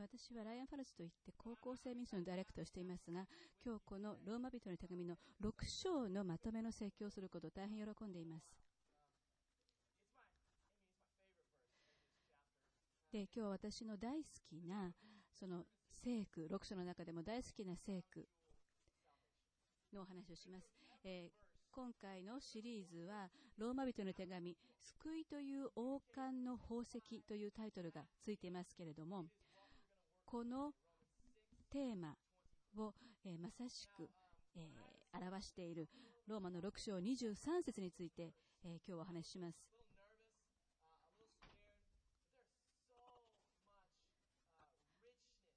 私はライアン・ファルツといって高校生ミスのダイレクトをしていますが、今日このローマ人の手紙の6章のまとめの説教をすることを大変喜んでいます。で、今日私の大好きな、その聖句、6章の中でも大好きな聖句のお話をします。えー、今回のシリーズは、ローマ人の手紙、救いという王冠の宝石というタイトルがついていますけれども、このテーマを、えー、まさしく、えー、表しているローマの6章23節について、えー、今日お話しします。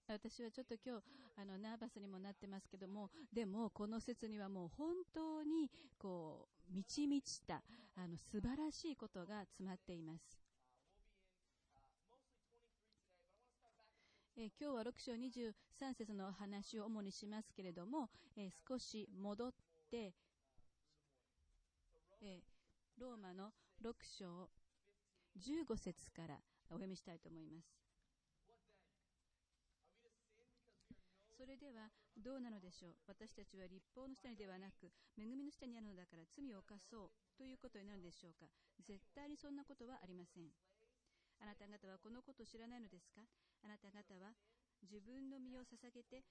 私はちょっと今日、あの、ナーバスにもなってますけども、でも、この説にはもう本当に、こう、満ち満ちた、あの、素晴らしいことが詰まっています。え今日は6章23節の話を主にしますけれども、え少し戻って、えローマの6章15節からお読みしたいと思います。それではどうなのでしょう？私たちは立法の下にではなく恵みの下にあるのだから罪を犯そうということになるでしょうか？絶対にそんなことはありません。あなた方はこのことを知らないのですか？あなた方は自分の身を捧げて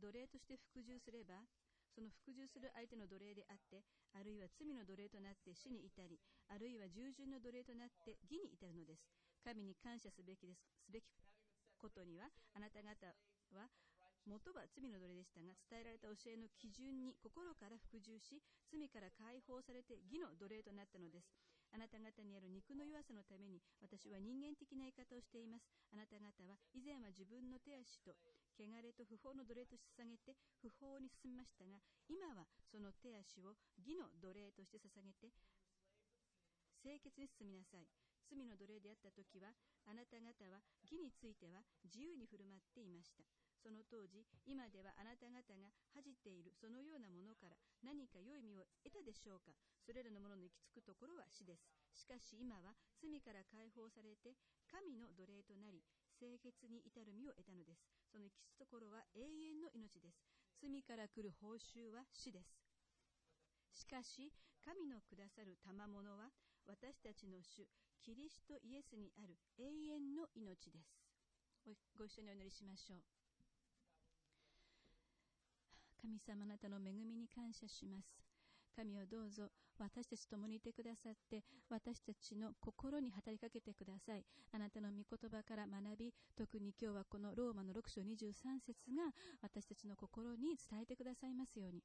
奴隷として服従すればその服従する相手の奴隷であってあるいは罪の奴隷となって死に至りあるいは従順の奴隷となって義に至るのです。神に感謝すべきです。すべきことにはあなた方は元は罪の奴隷でしたが、伝えられた教えの基準に心から服従し、罪から解放されて義の奴隷となったのです。あなた方にある肉の弱さのために、私は人間的な言い方をしています。あなた方は以前は自分の手足と、汚れと不法の奴隷として捧げて、不法に進みましたが、今はその手足を義の奴隷として捧げて、清潔に進みなさい。罪の奴隷であった時は、あなた方は義については自由に振る舞っていました。その当時、今ではあなた方が恥じているそのようなものから何か良い実を得たでしょうかそれらのものの行き着くところは死です。しかし今は罪から解放されて神の奴隷となり、清潔に至る実を得たのです。その行き着くところは永遠の命です。罪から来る報酬は死です。しかし、神のくださる賜物は、私たちの主、キリストイエスにある永遠の命です。ご一緒にお祈りしましょう。神様あなたの恵みに感謝します。神をどうぞ私たちと共にいてくださって私たちの心に働きかけてください。あなたの御言葉から学び、特に今日はこのローマの6章23節が私たちの心に伝えてくださいますように。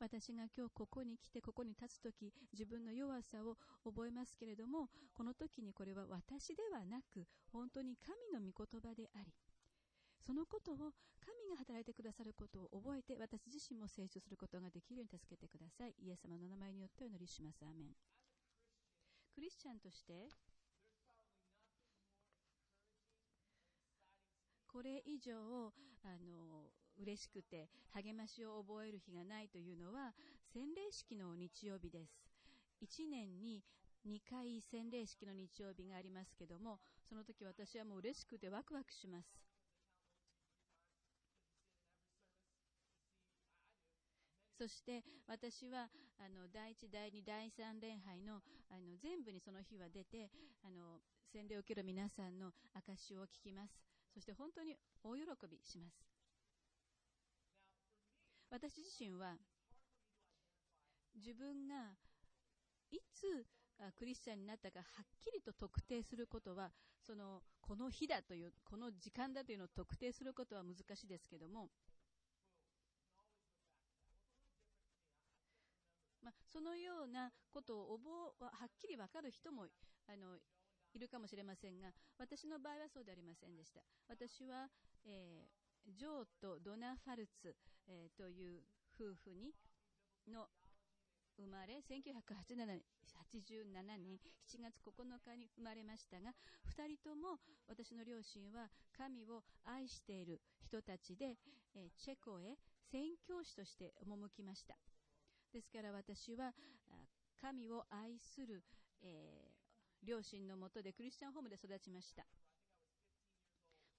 私が今日ここに来てここに立つとき自分の弱さを覚えますけれどもこの時にこれは私ではなく本当に神の御言葉でありそのことを神が働いてくださることを覚えて私自身も成長することができるように助けてください。イエス様の名前によってお祈りします。アメン。クリスチャンとしてこれ以上、あの、嬉しくて励ましを覚える日がないというのは、洗礼式の日曜日です。1年に2回洗礼式の日曜日がありますけども、その時私はもう嬉しくてワクワクします。そして私はあの第1、第2、第3礼拝のあの全部にその日は出てあの洗礼を受ける皆さんの証を聞きます。そして本当に大喜びします。私自身は自分がいつクリスチャンになったかはっきりと特定することはそのこの日だというこの時間だというのを特定することは難しいですけどもまあ、そのようなことを覚ははっきり分かる人もあのいるかもしれませんが私の場合はそうでありませんでした。私は、えー、ジョーとドナ・ファルツ、えー、という夫婦にの生まれ1987年7月9日に生まれましたが2人とも私の両親は神を愛している人たちで、え、チェコへ宣教師として赴きました。ですから私は神を愛する、えー、両親のもとでクリスチャンホームで育ちました。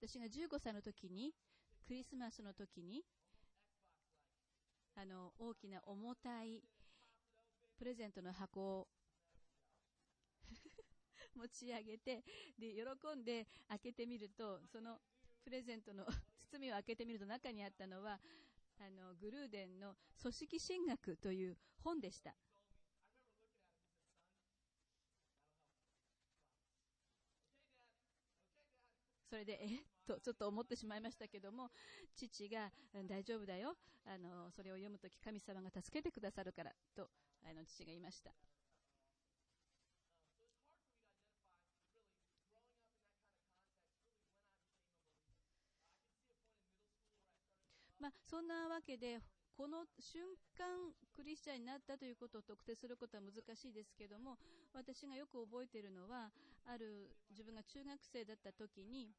私が15歳の時に、クリスマスの時に、あの、大きな重たいプレゼントの箱を 持ち上げて、で、喜んで開けてみると、そのプレゼントの包みを開けてみると中にあったのは、あの、グルーデンの組織進学という本でした。それで、え？っと、ちょっと思ってしまいましたけども、父が、大丈夫だよ。あの、それを読むとき神様が助けてくださるから、と、あの、父が言いました。まあ、そんなわけで、この瞬間、クリスチャンになったということを特定することは難しいですけども、私がよく覚えているのは、ある自分が中学生だった時に、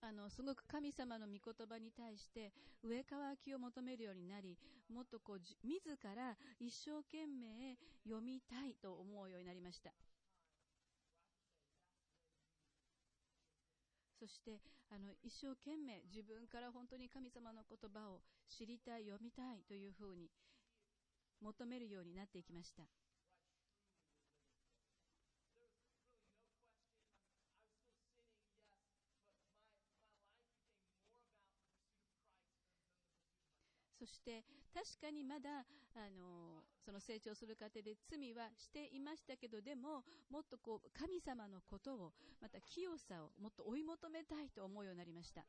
あの、すごく神様の御言葉に対して上乾きを求めるようになり、もっとこう、自ら一生懸命読みたいと思うようになりました。そしてあの一生懸命自分から本当に神様の言葉を知りたい読みたいというふうに求めるようになっていきましたそして確かにまだあのその成長する過程で罪はしていましたけどでももっとこう神様のことをまた清さをもっと追い求めたいと思うようになりました。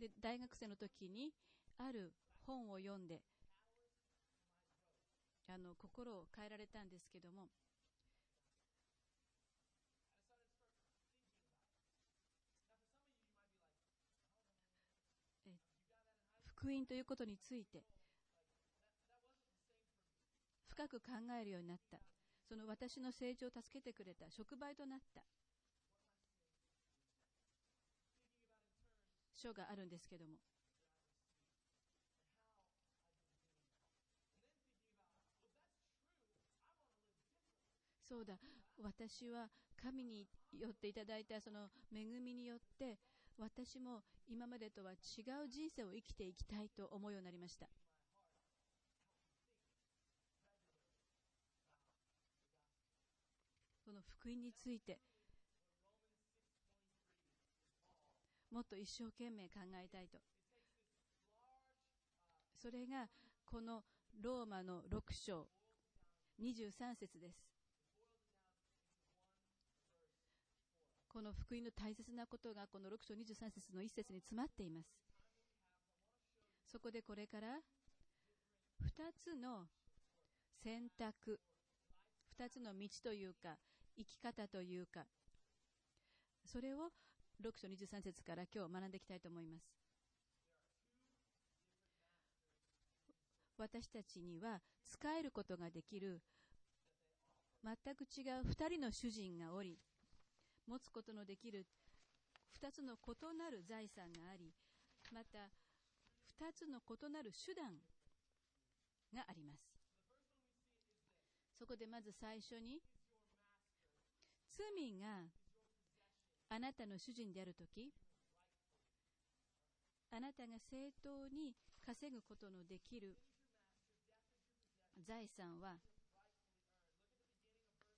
で大学生の時にある本を読んであの心を変えられたんですけども福音ということについて深く考えるようになった。その私の成長を助けてくれた触媒となった。書があるんですけども。そうだ。私は神によっていただいたその恵みによって私も今までとは違う人生を生きていきたいと思うようになりました。その福音についてもっと一生懸命考えたいと。それがこのローマの6章23節です。この福音の大切なことがこの6章23節の1節に詰まっています。そこでこれから2つの選択、2つの道というか、生き方というか、それを6章23節から今日学んでいきたいと思います。私たちには使えることができる全く違う2人の主人がおり、持つことのできる2つの異なる財産があり、また2つの異なる手段があります。そこでまず最初に、罪があなたの主人であるとき、あなたが正当に稼ぐことのできる財産は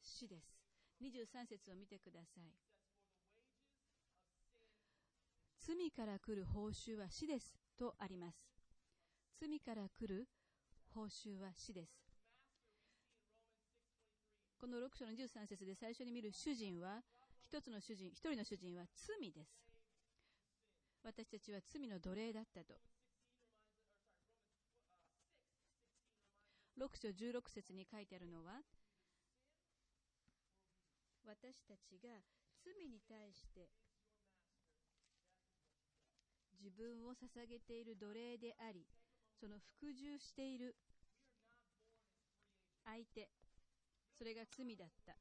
死です。23節を見てください。罪から来る報酬は死ですとあります。罪から来る報酬は死です。この6章の13節で最初に見る主人は、一つの主人、一人の主人は罪です。私たちは罪の奴隷だったと。6章16節に書いてあるのは、私たちが罪に対して自分を捧げている奴隷であり、その服従している相手、それが罪だった。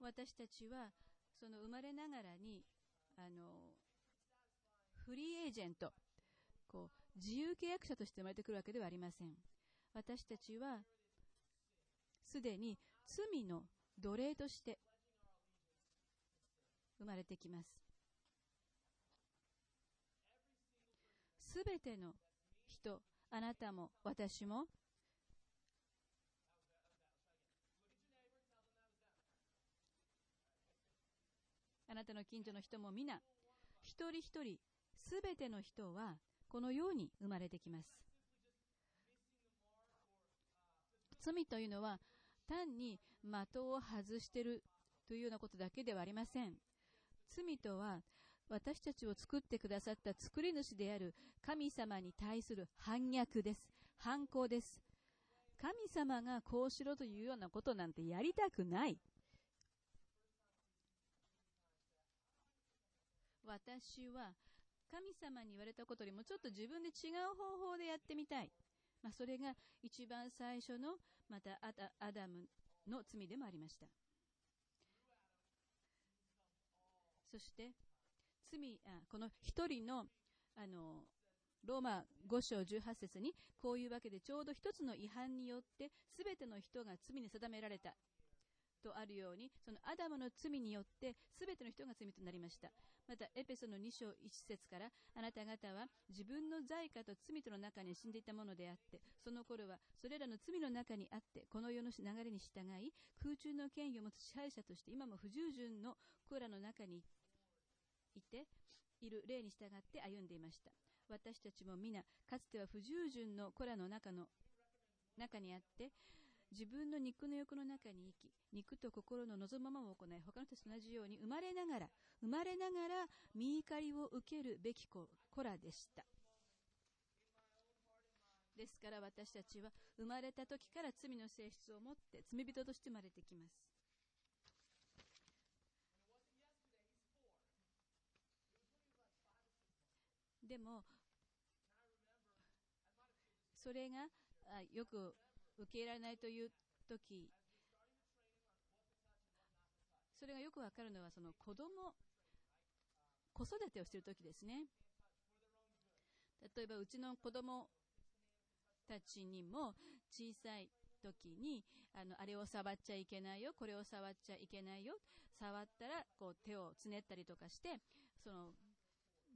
私たちは、その生まれながらに、あの、フリーエージェント、こう、自由契約者として生まれてくるわけではありません。私たちは、すでに罪の奴隷として生まれてきます。すべての人、あなたも私もあなたの近所の人も皆、一人一人、すべての人は、このように生まれてきます。罪というのは、単に的を外しているというようなことだけではありません。罪とは、私たちを作ってくださった作り主である神様に対する反逆です。反抗です。神様がこうしろというようなことなんてやりたくない。私は神様に言われたことよりもちょっと自分で違う方法でやってみたい。まあ、それが一番最初のまたアダムの罪でもありました。そして罪あこの一人のあのローマ5章18節にこういうわけでちょうど一つの違反によって全ての人が罪に定められたとあるように、そのアダムの罪によって全ての人が罪となりました。また、エペソの2章1節から、あなた方は自分の罪過と罪との中に死んでいたものであって、その頃はそれらの罪の中にあって、この世の流れに従い、空中の権威を持つ支配者として、今も不従順の子らの中にいて、いる霊に従って歩んでいました。私たちも皆、かつては不従順の子らの中の中にあって、自分の肉の欲の中に生き、肉と心の望むままを行い、他の人と同じように生まれながら、生まれながら見怒りを受けるべき子らでした。ですから私たちは生まれた時から罪の性質を持って罪人として生まれてきます。でも、それがよく受け入れられないという時それがよくわかるのはその子供子育てをしている時ですね。例えばうちの子供たちにも小さい時にあのあれを触っちゃいけないよこれを触っちゃいけないよ触ったらこう手をつねったりとかしてその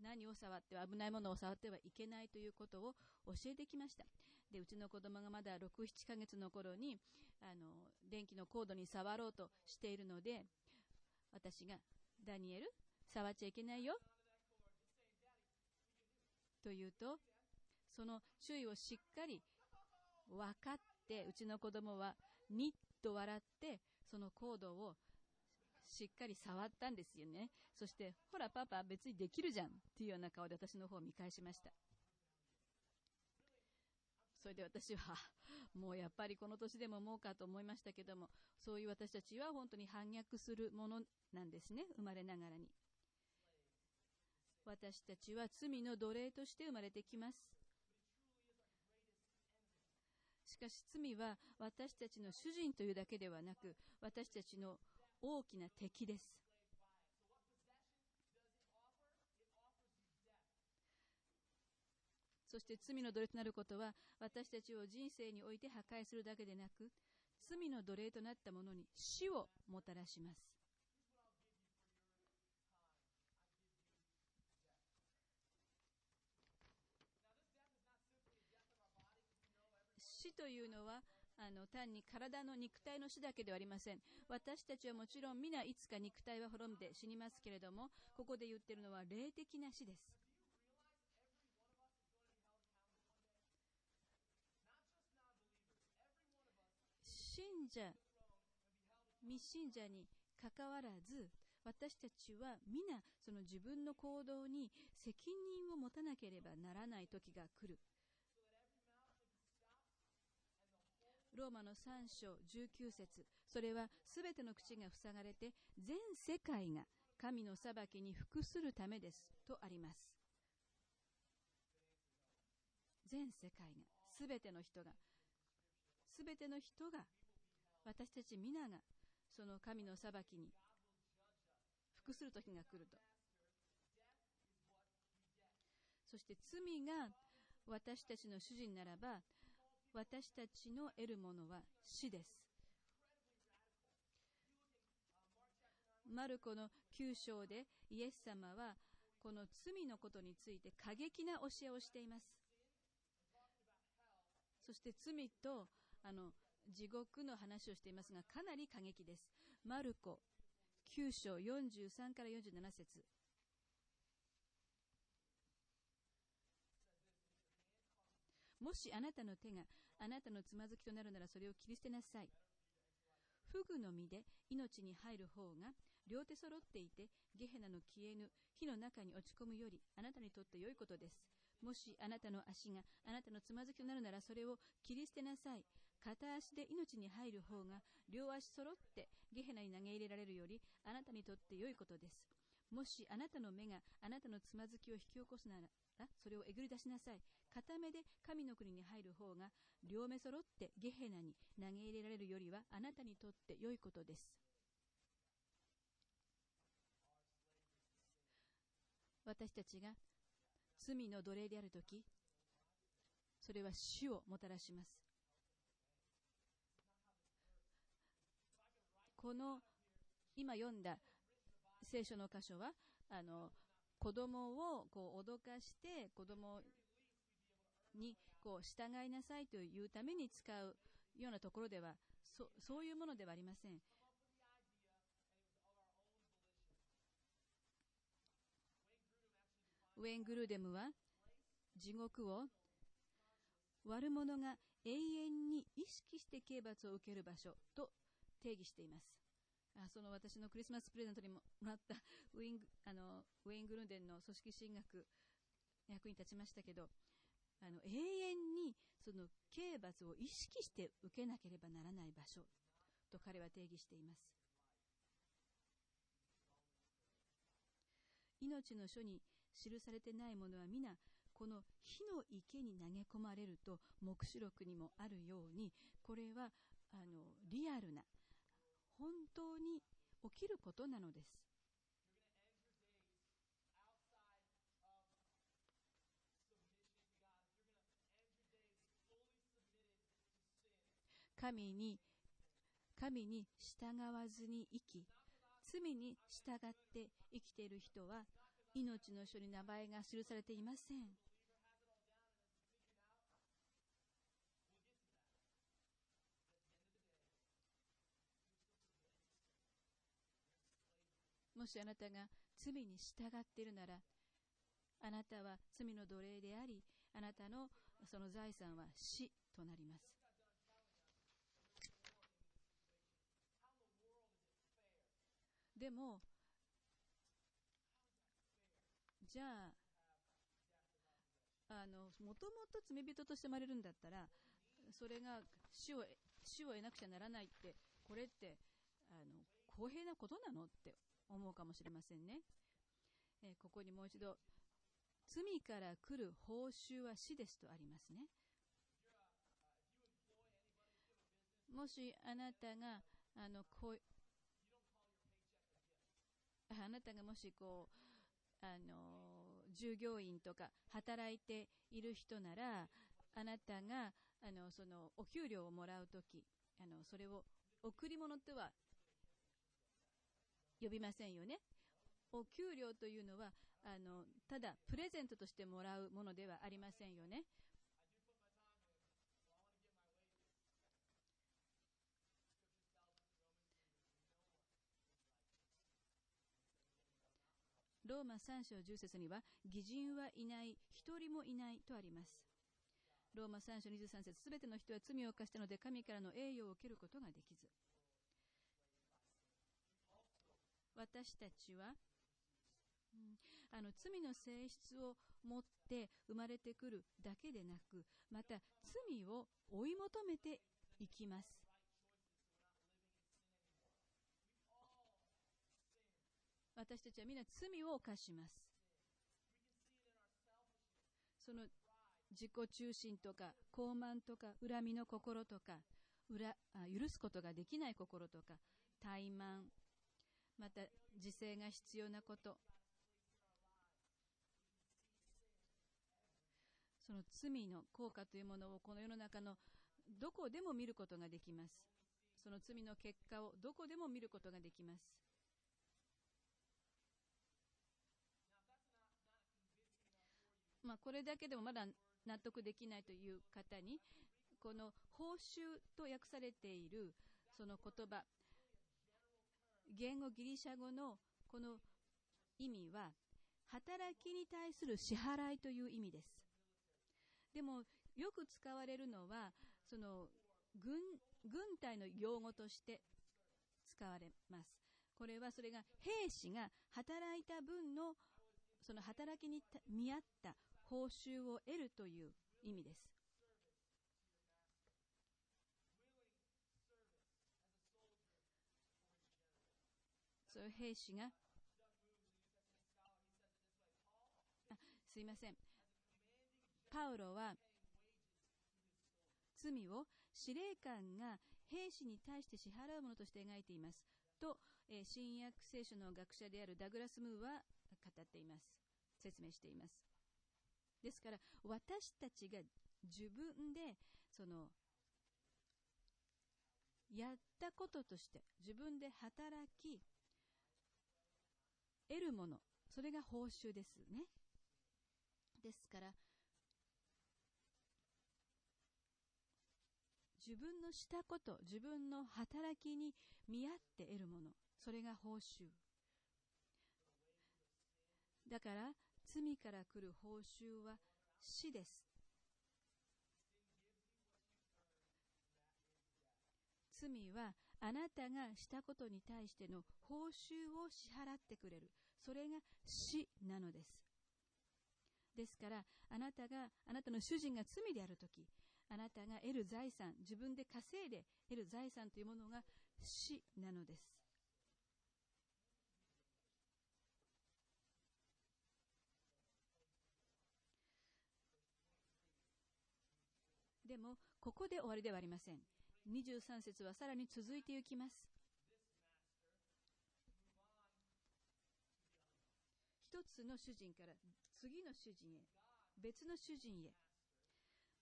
何を触っては危ないものを触ってはいけないということを教えてきました。で、うちの子供がまだ6、7ヶ月の頃に、あの、電気のコードに触ろうとしているので、私が、ダニエル、触っちゃいけないよ。と言うと、その注意をしっかり分かって、うちの子供は、にっと笑って、そのコードをしっかり触ったんですよね。そして、ほらパパ別にできるじゃんっていうような顔で私の方を見返しました。それで私は、もうやっぱりこの年でももうかと思いましたけども、そういう私たちは本当に反逆するものなんですね、生まれながらに。私たちは罪の奴隷として生まれてきます。しかし罪は私たちの主人というだけではなく、私たちの大きな敵です。そして罪の奴隷となることは私たちを人生において破壊するだけでなく罪の奴隷となった者に死をもたらします。死というのはあの単に体の肉体の死だけではありません。私たちはもちろん皆いつか肉体は滅んで死にますけれどもここで言ってるのは霊的な死です信者、未信者にかかわらず、私たちは皆その自分の行動に責任を持たなければならない時が来る。ローマの3章19節それはすべての口が塞がれて全世界が神の裁きに服するためですとあります。全世界が、すべての人が、すべての人が私たち皆がその神の裁きに服する時が来ると。そして罪が私たちの主人ならば、私たちの得るものは死です。マルコの9章でイエス様はこの罪のことについて過激な教えをしています。そして罪とあの地獄の話をしていますがかなり過激です。マルコ9章43から47節もしあなたの手があなたのつまずきとなるならそれを切り捨てなさい。フグの実で命に入る方が両手揃っていてゲヘナの消えぬ火の中に落ち込むよりあなたにとって良いことです。もしあなたの足があなたのつまずきとなるならそれを切り捨てなさい。片足で命に入る方が両足揃ってゲヘナに投げ入れられるよりあなたにとって良いことです。もしあなたの目があなたのつまずきを引き起こすならそれをえぐり出しなさい。片目で神の国に入る方が両目揃ってゲヘナに投げ入れられるよりはあなたにとって良いことです。私たちが罪の奴隷であるとき、それは死をもたらします。この今読んだ聖書の箇所はあの子供をこう脅かして子供にこう従いなさいというために使うようなところではそそういうものではありません。ウェン・グルーデムは地獄を悪者が永遠に意識して刑罰を受ける場所と定義しています。あその私のクリスマスプレゼントにもらった ウィングあのウェイン・グルーデンの組織進学役に立ちましたけどあの永遠にその刑罰を意識して受けなければならない場所と彼は定義しています。命の書に記されてないものは皆この火の池に投げ込まれると黙示録にもあるようにこれはあのリアルな本当に起きることなのです。神に神に従わずに生き罪に従って生きている人は命の書に名前が記されていません。もしあなたが罪に従っているなら、あなたは罪の奴隷であり、あなたのその財産は死となります。でも、じゃあ、あの、もともと罪人として生まれるんだったら、それが死を、死を得なくちゃならないって、これって、あの、公平なことなのって思うかもしれませんね。えー、ここにもう一度、罪から来る報酬は死ですとありますね。もしあなたが、あの、こう、あなたがもしこう、あの、従業員とか働いている人なら、あなたが、あの、その、お給料をもらうとき、あの、それを贈り物とは呼びませんよね。お給料というのは、あの、ただプレゼントとしてもらうものではありませんよね。ローマ3章10節には、義人はいない、一人もいないとあります。ローマ3章23節すべての人は罪を犯したので、神からの栄誉を受けることができず。私たちは、あの罪の性質を持って生まれてくるだけでなくまた罪を追い求めていきます。私たちは皆罪を犯します。その自己中心とか傲慢とか恨みの心とか裏許すことができない心とか怠慢また自制が必要なこと。その罪の効果というものをこの世の中のどこでも見ることができます。その罪の結果をどこでも見ることができます。まあ、これだけでもまだ納得できないという方にこの報酬と訳されているその言葉言語ギリシャ語のこの意味は、働きに対する支払いという意味です。でも、よく使われるのは、その軍軍隊の用語として使われます。これはそれが兵士が働いた分のその働きに見合った報酬を得るという意味です。そういう兵士がすいません。パウロは罪を司令官が兵士に対して支払うものとして描いています。と、えー、新約聖書の学者であるダグラス・ムーは語っています。説明しています。ですから、私たちが自分で、その、やったこととして、自分で働き、得るもの、それが報酬ですね。ですから、自分のしたこと、自分の働きに見合って得るもの、それが報酬。だから、罪から来る報酬は死です。罪はあなたがしたことに対しての報酬を支払ってくれる。それが死なのです。ですから、あなたが、あなたの主人が罪であるとき、あなたが得る財産、自分で稼いで得る財産というものが死なのです。でも、ここで終わりではありません。23節はさらに続いていきます。一つの主人から次の主人へ、別の主人へ。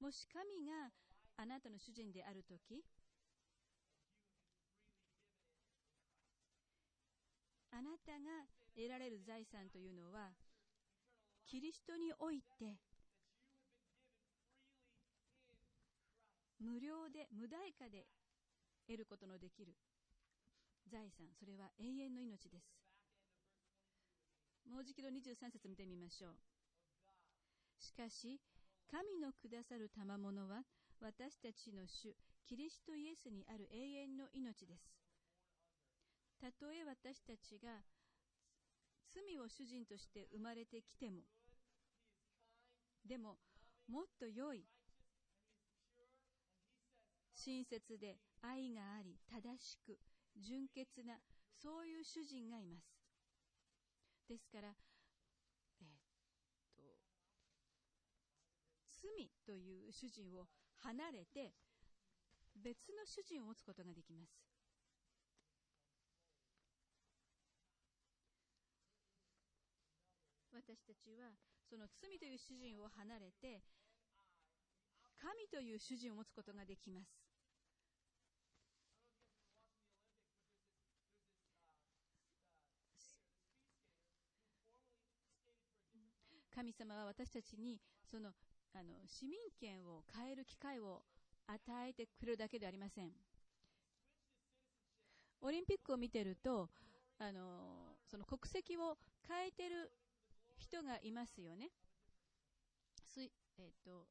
もし神があなたの主人であるとき、あなたが得られる財産というのは、キリストにおいて、無料で、無代価で得ることのできる財産、それは永遠の命です。もう一度23節見てみましょう。しかし、神のくださる賜物は、私たちの主、キリストイエスにある永遠の命です。たとえ私たちが罪を主人として生まれてきても、でも、もっと良い、親切で愛があり、正しく、純潔な、そういう主人がいます。ですから、え、っと、罪という主人を離れて、別の主人を持つことができます。私たちはその罪という主人を離れて神という主人を持つことができます。神様は私たちにそのあの市民権を変える機会を与えてくれるだけではありません。オリンピックを見てると、あのその国籍を変えてる人がいますよね。えっ、と、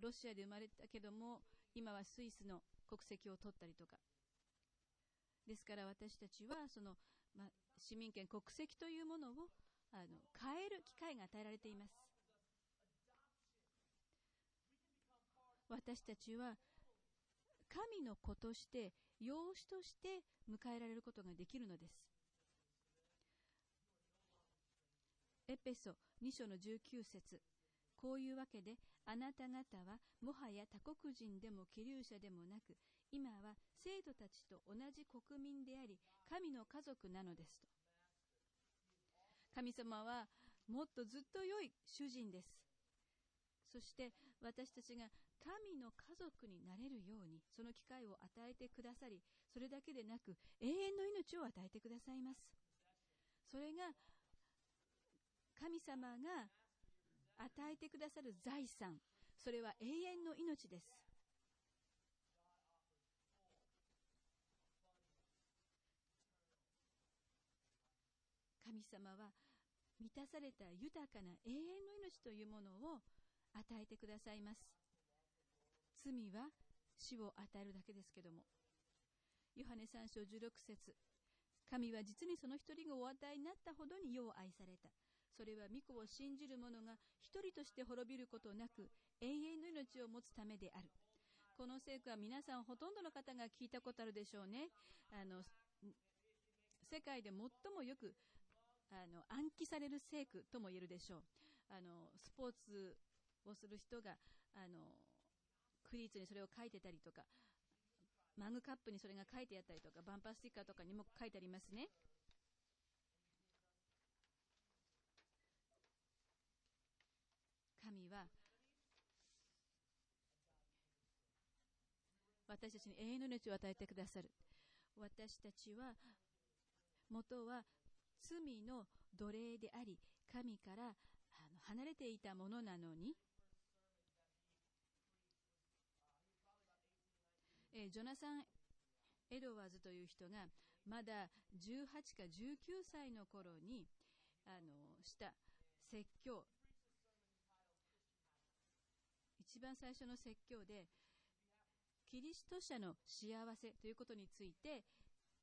ロシアで生まれたけども、今はスイスの国籍を取ったりとか。ですから私たちは、その、ま市民権、国籍というものをあの変える機会が与えられています。私たちは神の子として養子として迎えられることができるのです。エペソ2章の19節こういうわけであなた方はもはや他国人でも気流者でもなく今は生徒たちと同じ国民であり神の家族なのですと神様はもっとずっと良い主人です。そして私たちが神の家族になれるようにその機会を与えてくださり、それだけでなく永遠の命を与えてくださいます。それが神様が与えてくださる財産、それは永遠の命です。神様は満たされた豊かな永遠の命というものを与えてくださいます。罪は死を与えるだけですけども。ヨハネ3章16節神は実にその一人がお与えになったほどに世を愛された。それは御子を信じる者が一人として滅びることなく永遠の命を持つためである。この聖句は皆さんほとんどの方が聞いたことあるでしょうね。あの世界で最もよくあの暗記される聖句とも言えるでしょう。あのスポーツをする人があのクリーツにそれを書いてたりとか、マグカップにそれが書いてあったりとか、バンパースティッカーとかにも書いてありますね。神は私たちに永遠の命を与えてくださる。私たちは元は罪の奴隷であり、神から離れていたものなのに、えー、ジョナサン・エドワーズという人が、まだ18か19歳の頃に、あの、した説教。一番最初の説教で、キリスト者の幸せということについて、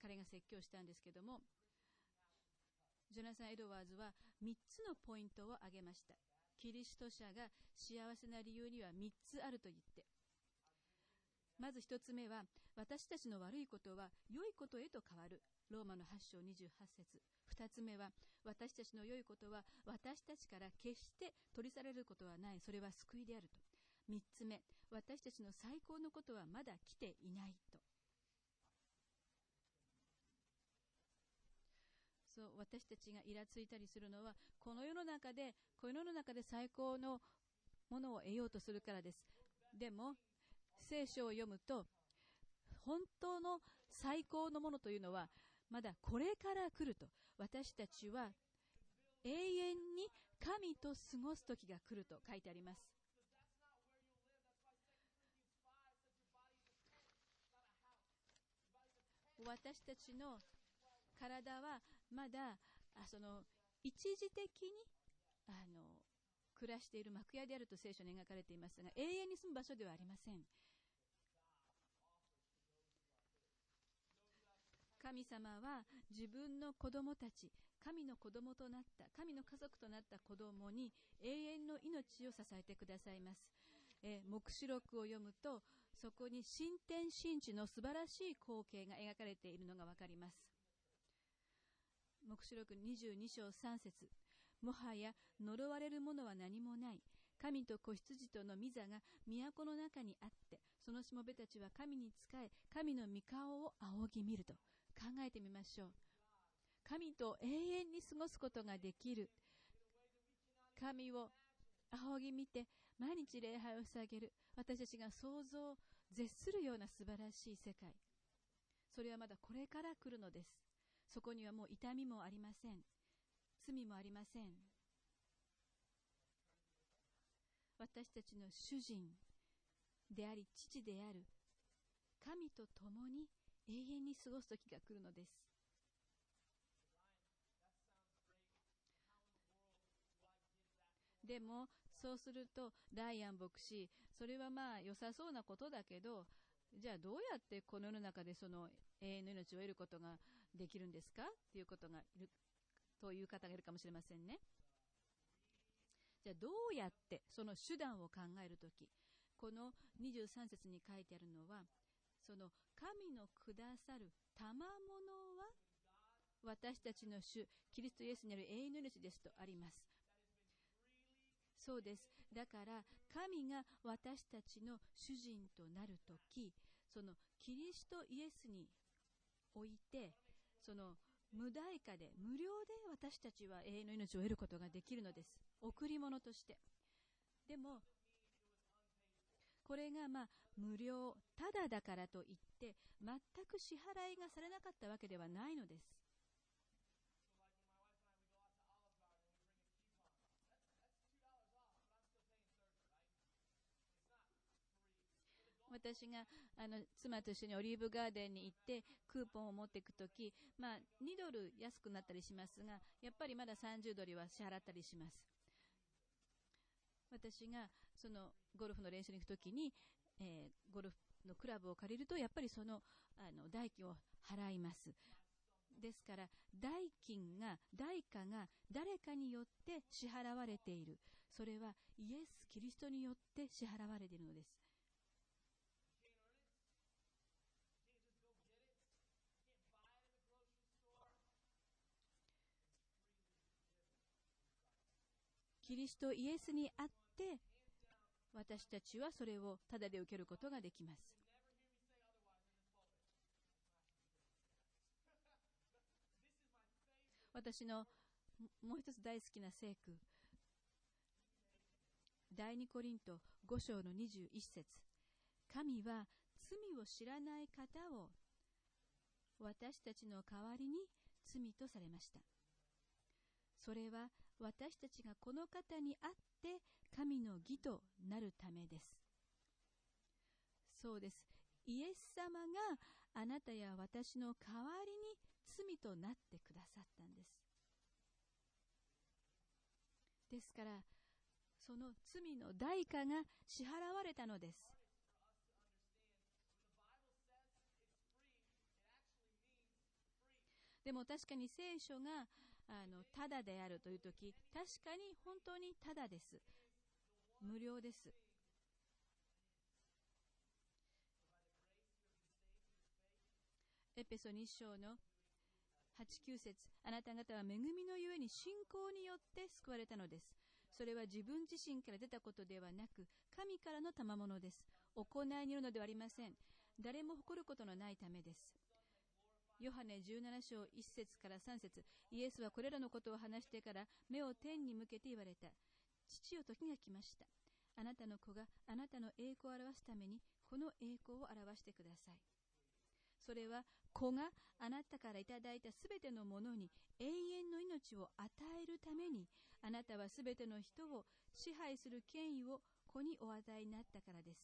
彼が説教したんですけども、ジョナサン・エドワーズは3つのポイントを挙げました。キリスト者が幸せな理由には3つあると言って。まず1つ目は、私たちの悪いことは良いことへと変わる。ローマの8章28節2つ目は、私たちの良いことは私たちから決して取り去られることはない。それは救いであると。3つ目、私たちの最高のことはまだ来ていないと。そう私たちがイラついたりするのはこの世の中でこの世の中で最高のものを得ようとするからです。でも聖書を読むと本当の最高のものというのはまだこれから来ると。私たちは永遠に神と過ごす時が来ると書いてあります。私たちの体はまだあその一時的にあの暮らしている幕屋であると聖書に描かれていますが永遠に住む場所ではありません。神様は自分の子供たち神の子供となった神の家族となった子供に永遠の命を支えてくださいます。え黙示録を読むとそこに新天神地の素晴らしい光景が描かれているのが分かります。黙示録22章3節もはや呪われるものは何もない。神と子羊との御座が都の中にあって、そのしもべたちは神に仕え、神の御顔を仰ぎ見ると。考えてみましょう。神と永遠に過ごすことができる。神を仰ぎ見て、毎日礼拝を捧げる。私たちが想像を、絶するような素晴らしい世界。それはまだこれから来るのです。そこにはもう痛みもありません。罪もありません。私たちの主人であり、父である神と共に永遠に過ごす時が来るのです。でも、そうすると、ライアン牧師、それはまあ良さそうなことだけど、じゃあどうやってこの世の中でその永遠の命を得ることができるんですか？っていうことがいる、という方がいるかもしれませんね。じゃあどうやってその手段を考えるとき、この23節に書いてあるのは、その神のくださる賜物は私たちの主、キリストイエスにある永遠の命ですとあります。そうです。だから、神が私たちの主人となるとき、そのキリストイエスにおいて、その無代価で、無料で私たちは永遠の命を得ることができるのです。贈り物として。でも、これがまあ無料、ただだからといって、全く支払いがされなかったわけではないのです。私があの妻と一緒にオリーブガーデンに行ってクーポンを持っていくとき、まあ、2ドル安くなったりしますが、やっぱりまだ30ドルは支払ったりします。私がそのゴルフの練習に行くときに、えー、ゴルフのクラブを借りると、やっぱりそのあの代金を払います。ですから、代金が、代価が誰かによって支払われている。それはイエス・キリストによって支払われているのです。キリストイエスにあって私たちはそれをただで受けることができます。私のもう一つ大好きな聖句第二コリント5章の21節神は罪を知らない方を私たちの代わりに罪とされましたそれは私たちがこの方にあって神の義となるためです。そうです。イエス様があなたや私の代わりに罪となってくださったんです。ですから、その罪の代価が支払われたのです。でも確かに聖書があの、ただであるというとき、確かに本当にただです。無料です。エペソ2章の8、9節あなた方は恵みのゆえに信仰によって救われたのです。それは自分自身から出たことではなく、神からの賜物です。行いによるのではありません。誰も誇ることのないためです。ヨハネ17章1節から3節イエスはこれらのことを話してから目を天に向けて言われた。父よ時が来ました。あなたの子があなたの栄光を表すためにこの栄光を表してください。それは子があなたからいただいたすべてのものに永遠の命を与えるためにあなたはすべての人を支配する権威を子にお与えになったからです。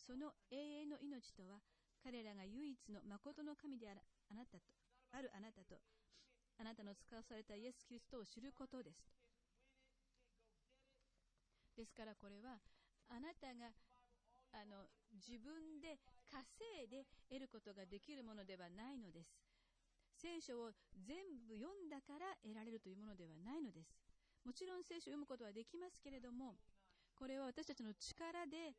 その永遠の命とは彼らが唯一の誠の神でああなたと、あるあなたと、あなたの使わされたイエス・キリストを知ることです。ですからこれは、あなたがあの自分で稼いで得ることができるものではないのです。聖書を全部読んだから得られるというものではないのです。もちろん聖書を読むことはできますけれども、これは私たちの力で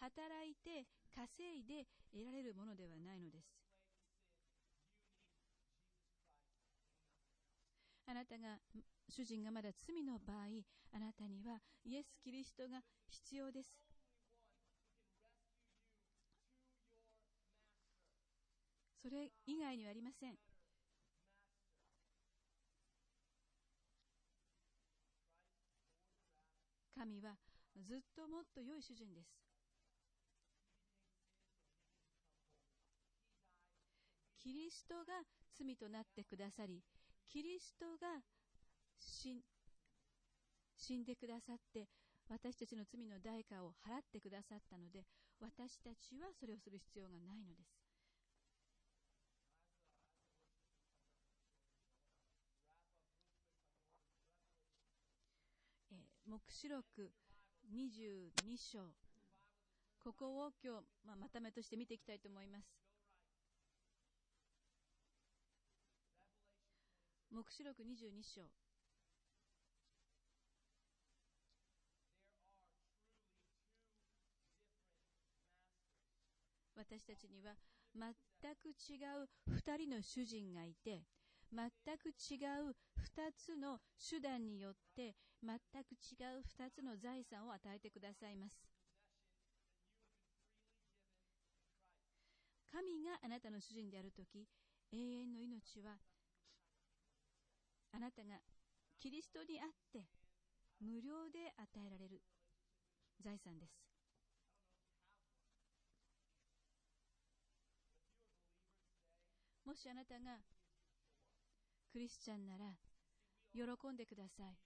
働いて稼いで得られるものではないのです。あなたが、主人がまだ罪の場合、あなたにはイエス・キリストが必要です。それ以外にはありません。神はずっともっと良い主人です。キリストが罪となってくださり、キリストが死んでくださって、私たちの罪の代価を払ってくださったので、私たちはそれをする必要がないのです。えー、目視録22章。ここを今日、まあ、まとめとして見ていきたいと思います。黙示録22章。私たちには全く違う2人の主人がいて全く違う2つの手段によって全く違う2つの財産を与えてくださいます。神があなたの主人であるとき永遠の命はなたがキリストにあって無料で与えられる財産です。もしあなたがクリスチャンなら喜んでください。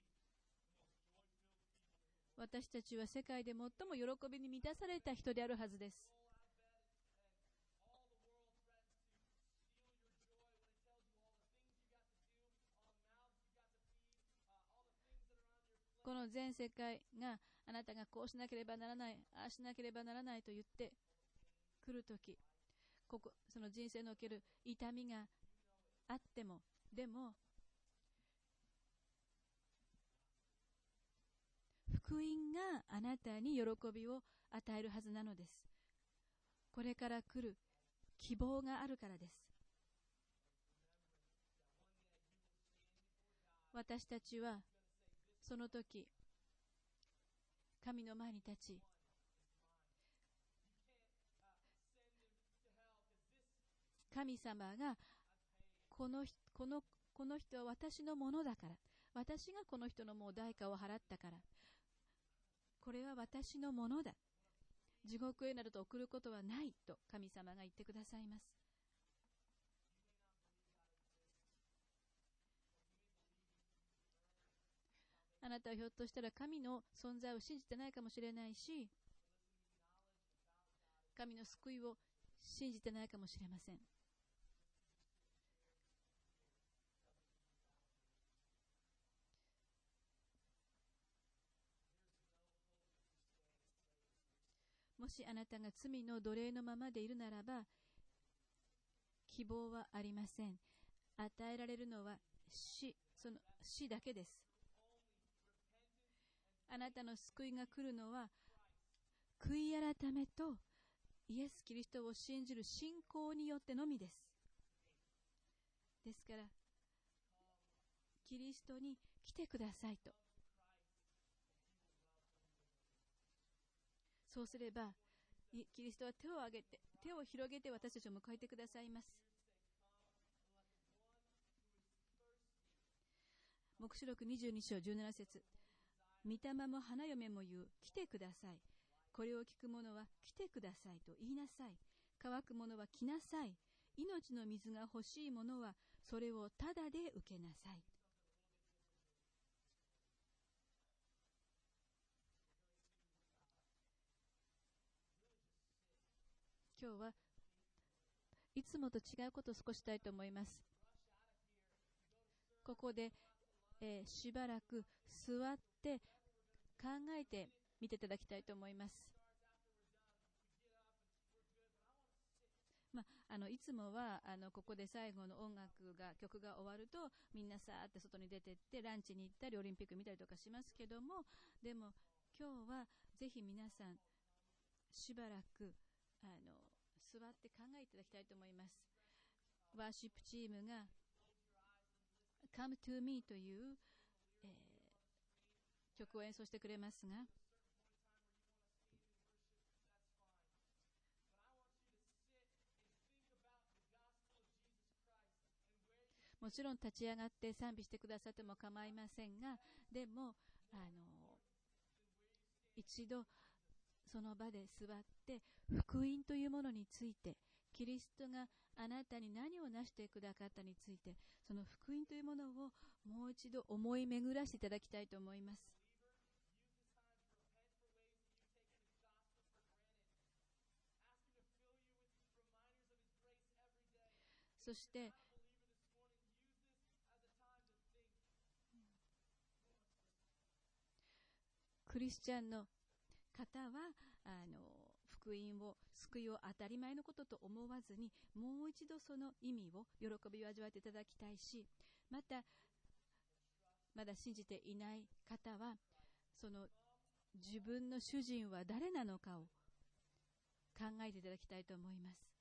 私たちは世界で最も喜びに満たされた人であるはずです。この全世界があなたがこうしなければならない、ああしなければならないと言ってくるとき、ここその人生における痛みがあっても、でも、福音があなたに喜びを与えるはずなのです。これから来る希望があるからです。私たちはその時神の前に立ち神様がこのこのこの人は私のものだから私がこの人のもう代価を払ったからこれは私のものだ。地獄へなどと送ることはないと神様が言ってくださいます。あなたはひょっとしたら神の存在を信じてないかもしれないし、神の救いを信じてないかもしれません。もしあなたが罪の奴隷のままでいるならば、希望はありません。与えられるのは死、その死だけです。あなたの救いが来るのは、悔い改めとイエス・キリストを信じる信仰によってのみです。ですから、キリストに来てくださいと。そうすれば、キリストは手を挙げて、手を広げて私たちを迎えてくださいます。黙示録22章17節御霊も花嫁も言う、来てください。これを聞く者は来てくださいと言いなさい。乾く者は来なさい。命の水が欲しい者はそれをただで受けなさい。今日はいつもと違うことを少したいと思います。ここで、えー、しばらく座って考えてみていただきたいと思います。まあ、あのいつもはあのここで最後の音楽が曲が終わるとみんなさーって外に出てってランチに行ったりオリンピック見たりとかしますけどもでも今日はぜひ皆さんしばらくあの座って考えていただきたいと思います。ワーシップチームが Come to me という、曲を演奏してくれますが、もちろん立ち上がって賛美してくださっても構いませんが、でも、あの、一度その場で座って福音というものについて、キリストがあなたに何を成してくださったについて、その福音というものをもう一度思い巡らせていただきたいと思います。そしてクリスチャンの方はあの福音を救いを当たり前のことと思わずにもう一度その意味を喜びを味わっていただきたいしまたまだ信じていない方はその自分の主人は誰なのかを考えていただきたいと思います。